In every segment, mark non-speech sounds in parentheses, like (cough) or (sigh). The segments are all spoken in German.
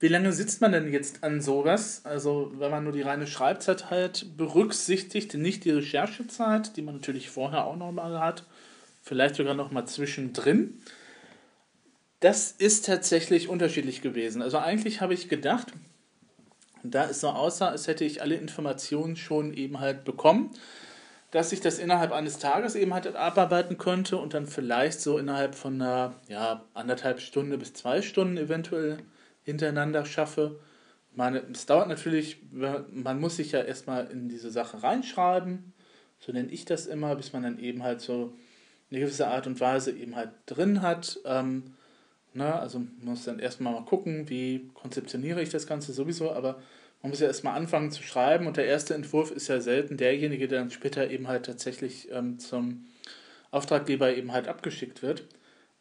Wie lange sitzt man denn jetzt an sowas? Also, wenn man nur die reine Schreibzeit halt berücksichtigt, nicht die Recherchezeit, die man natürlich vorher auch nochmal hat, vielleicht sogar nochmal zwischendrin. Das ist tatsächlich unterschiedlich gewesen. Also, eigentlich habe ich gedacht, da es so aussah, als hätte ich alle Informationen schon eben halt bekommen, dass ich das innerhalb eines Tages eben halt abarbeiten könnte und dann vielleicht so innerhalb von einer, ja, anderthalb Stunde bis zwei Stunden eventuell hintereinander schaffe. Meine, es dauert natürlich, man muss sich ja erstmal in diese Sache reinschreiben, so nenne ich das immer, bis man dann eben halt so eine gewisse Art und Weise eben halt drin hat. Ähm, ne? Also man muss dann erstmal mal gucken, wie konzeptioniere ich das Ganze sowieso, aber man muss ja erstmal anfangen zu schreiben und der erste Entwurf ist ja selten derjenige, der dann später eben halt tatsächlich ähm, zum Auftraggeber eben halt abgeschickt wird.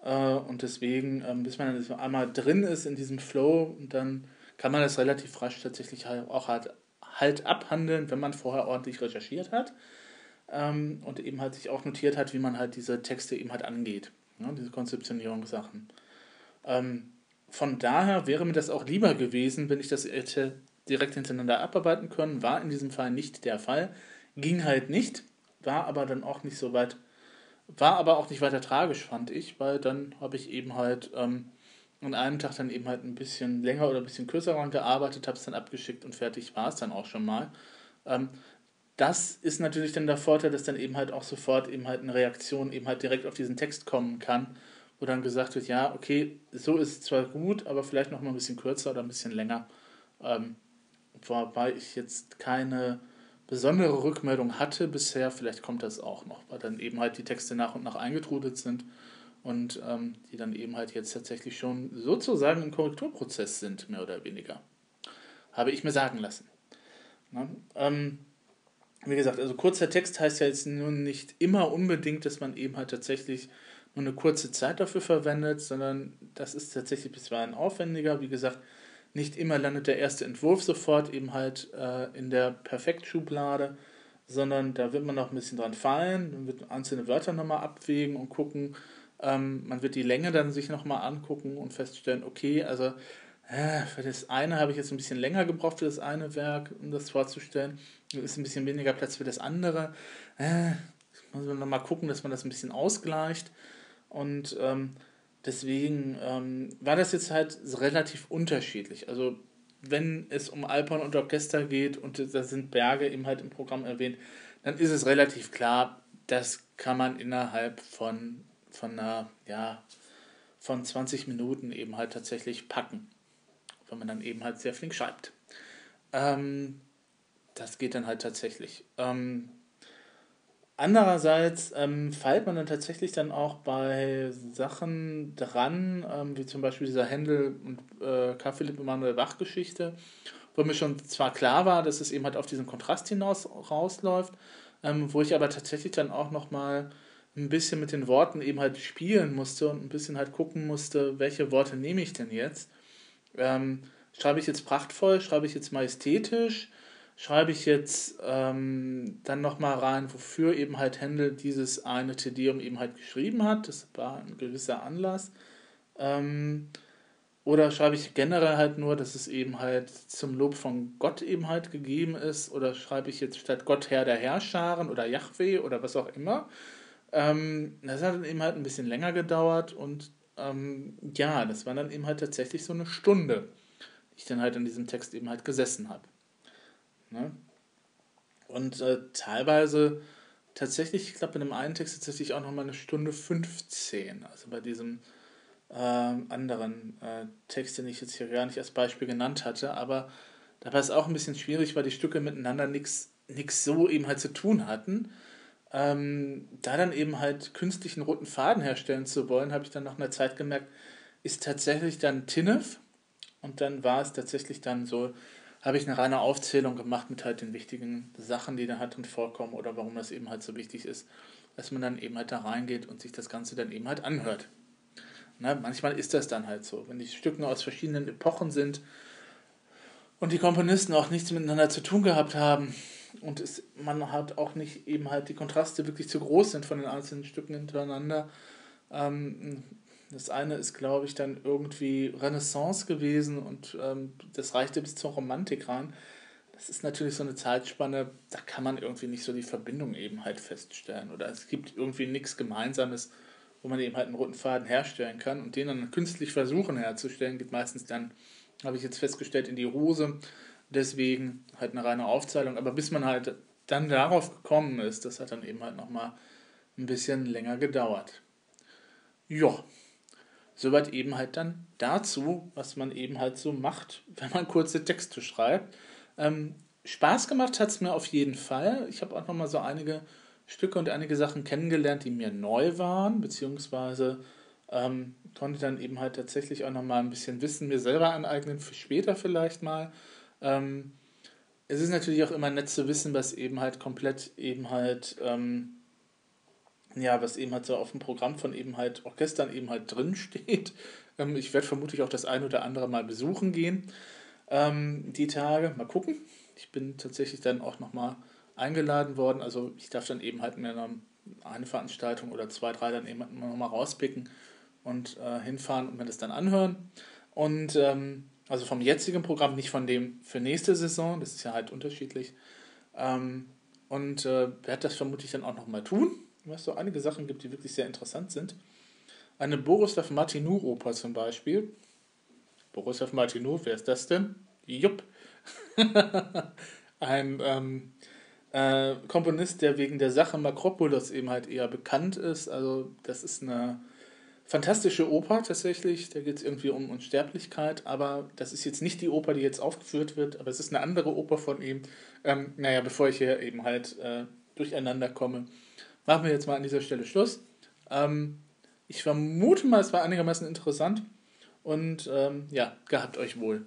Äh, und deswegen, ähm, bis man einmal drin ist in diesem Flow, dann kann man das relativ rasch tatsächlich halt auch halt, halt abhandeln, wenn man vorher ordentlich recherchiert hat ähm, und eben halt sich auch notiert hat, wie man halt diese Texte eben halt angeht, ne, diese Konzeptionierungssachen. Ähm, von daher wäre mir das auch lieber gewesen, wenn ich das hätte direkt hintereinander abarbeiten können. War in diesem Fall nicht der Fall. Ging halt nicht, war aber dann auch nicht so weit war aber auch nicht weiter tragisch, fand ich, weil dann habe ich eben halt ähm, an einem Tag dann eben halt ein bisschen länger oder ein bisschen kürzer daran gearbeitet, habe es dann abgeschickt und fertig war es dann auch schon mal. Ähm, das ist natürlich dann der Vorteil, dass dann eben halt auch sofort eben halt eine Reaktion eben halt direkt auf diesen Text kommen kann, wo dann gesagt wird, ja, okay, so ist es zwar gut, aber vielleicht noch mal ein bisschen kürzer oder ein bisschen länger. Ähm, wobei ich jetzt keine besondere Rückmeldung hatte bisher. Vielleicht kommt das auch noch, weil dann eben halt die Texte nach und nach eingetrudelt sind und ähm, die dann eben halt jetzt tatsächlich schon sozusagen im Korrekturprozess sind, mehr oder weniger. Habe ich mir sagen lassen. Na, ähm, wie gesagt, also kurzer Text heißt ja jetzt nun nicht immer unbedingt, dass man eben halt tatsächlich nur eine kurze Zeit dafür verwendet, sondern das ist tatsächlich bisweilen aufwendiger. Wie gesagt, nicht immer landet der erste Entwurf sofort eben halt äh, in der Perfektschublade, sondern da wird man noch ein bisschen dran fallen, man wird einzelne Wörter nochmal abwägen und gucken. Ähm, man wird die Länge dann sich nochmal angucken und feststellen, okay, also äh, für das eine habe ich jetzt ein bisschen länger gebraucht für das eine Werk, um das vorzustellen. Ist ein bisschen weniger Platz für das andere. Äh, muss man nochmal gucken, dass man das ein bisschen ausgleicht. Und ähm, Deswegen ähm, war das jetzt halt relativ unterschiedlich. Also wenn es um Alpern und Orchester geht und da sind Berge eben halt im Programm erwähnt, dann ist es relativ klar, das kann man innerhalb von, von einer, ja, von 20 Minuten eben halt tatsächlich packen. Wenn man dann eben halt sehr flink schreibt. Ähm, das geht dann halt tatsächlich. Ähm, Andererseits ähm, feilt man dann tatsächlich dann auch bei Sachen dran, ähm, wie zum Beispiel dieser Händel- und äh, Karl Philipp Emanuel Bach-Geschichte, wo mir schon zwar klar war, dass es eben halt auf diesen Kontrast hinaus rausläuft, ähm, wo ich aber tatsächlich dann auch nochmal ein bisschen mit den Worten eben halt spielen musste und ein bisschen halt gucken musste, welche Worte nehme ich denn jetzt. Ähm, schreibe ich jetzt prachtvoll, schreibe ich jetzt majestätisch, schreibe ich jetzt ähm, dann nochmal rein, wofür eben halt Händel dieses eine Tedeum eben halt geschrieben hat. Das war ein gewisser Anlass. Ähm, oder schreibe ich generell halt nur, dass es eben halt zum Lob von Gott eben halt gegeben ist. Oder schreibe ich jetzt statt Gott Herr der Herrscharen oder Yahweh oder was auch immer. Ähm, das hat dann eben halt ein bisschen länger gedauert und ähm, ja, das war dann eben halt tatsächlich so eine Stunde, die ich dann halt in diesem Text eben halt gesessen habe. Ne? Und äh, teilweise tatsächlich, ich glaube, in dem einen Text tatsächlich auch nochmal eine Stunde 15. Also bei diesem äh, anderen äh, Text, den ich jetzt hier gar nicht als Beispiel genannt hatte. Aber da war es auch ein bisschen schwierig, weil die Stücke miteinander nichts so eben halt zu tun hatten. Ähm, da dann eben halt künstlichen roten Faden herstellen zu wollen, habe ich dann nach einer Zeit gemerkt, ist tatsächlich dann Tinnef. Und dann war es tatsächlich dann so, habe ich eine reine Aufzählung gemacht mit halt den wichtigen Sachen, die da halt drin vorkommen oder warum das eben halt so wichtig ist, dass man dann eben halt da reingeht und sich das Ganze dann eben halt anhört. Na, manchmal ist das dann halt so, wenn die Stücke aus verschiedenen Epochen sind und die Komponisten auch nichts miteinander zu tun gehabt haben und es, man hat auch nicht eben halt die Kontraste wirklich zu groß sind von den einzelnen Stücken hintereinander, ähm, Das eine ist, glaube ich, dann irgendwie Renaissance gewesen und ähm, das reichte bis zur Romantik rein. Das ist natürlich so eine Zeitspanne, da kann man irgendwie nicht so die Verbindung eben halt feststellen. Oder es gibt irgendwie nichts Gemeinsames, wo man eben halt einen roten Faden herstellen kann und den dann künstlich versuchen herzustellen, geht meistens dann, habe ich jetzt festgestellt, in die Hose. Deswegen halt eine reine Aufzählung. Aber bis man halt dann darauf gekommen ist, das hat dann eben halt nochmal ein bisschen länger gedauert. Ja, soweit eben halt dann dazu, was man eben halt so macht, (laughs) wenn man kurze Texte schreibt. Ähm, Spaß gemacht hat es mir auf jeden Fall. Ich habe auch nochmal so einige Stücke und einige Sachen kennengelernt, die mir neu waren, beziehungsweise ähm, konnte dann eben halt tatsächlich auch nochmal ein bisschen Wissen mir selber aneignen, für später vielleicht mal. Ähm, es ist natürlich auch immer nett zu wissen, was eben halt komplett eben halt, ähm, ja, was eben halt so auf dem Programm von eben halt Orchestern eben halt (laughs) drin steht. Ähm, ich werde vermutlich auch das ein oder andere mal besuchen gehen, ähm, die Tage. Mal gucken. Ich bin tatsächlich dann auch nochmal eingeladen worden. Also ich darf dann eben halt mir eine Veranstaltung oder zwei, drei dann eben nochmal rauspicken und äh, hinfahren und mir das dann anhören. Und ähm, also vom jetzigen Programm, nicht von dem für nächste Saison, das ist ja halt unterschiedlich. Ähm, und äh, werde das vermutlich dann auch nochmal tun, es so einige Sachen gibt, die wirklich sehr interessant sind. Eine Borislav Martinou-Oper zum Beispiel. Borislav Martinou, wer ist das denn? Jupp. (laughs) Ein ähm, äh, Komponist, der wegen der Sache Makropolis eben halt eher bekannt ist. Also das ist eine fantastische Oper tatsächlich. Da geht es irgendwie um Unsterblichkeit, aber das ist jetzt nicht die Oper, die jetzt aufgeführt wird, aber es ist eine andere Oper von ihm. Ähm, naja, bevor ich hier eben halt äh, durcheinander komme, machen wir jetzt mal an dieser Stelle Schluss. Ähm, ich vermute mal, es war einigermaßen interessant und ähm, ja, gehabt euch wohl.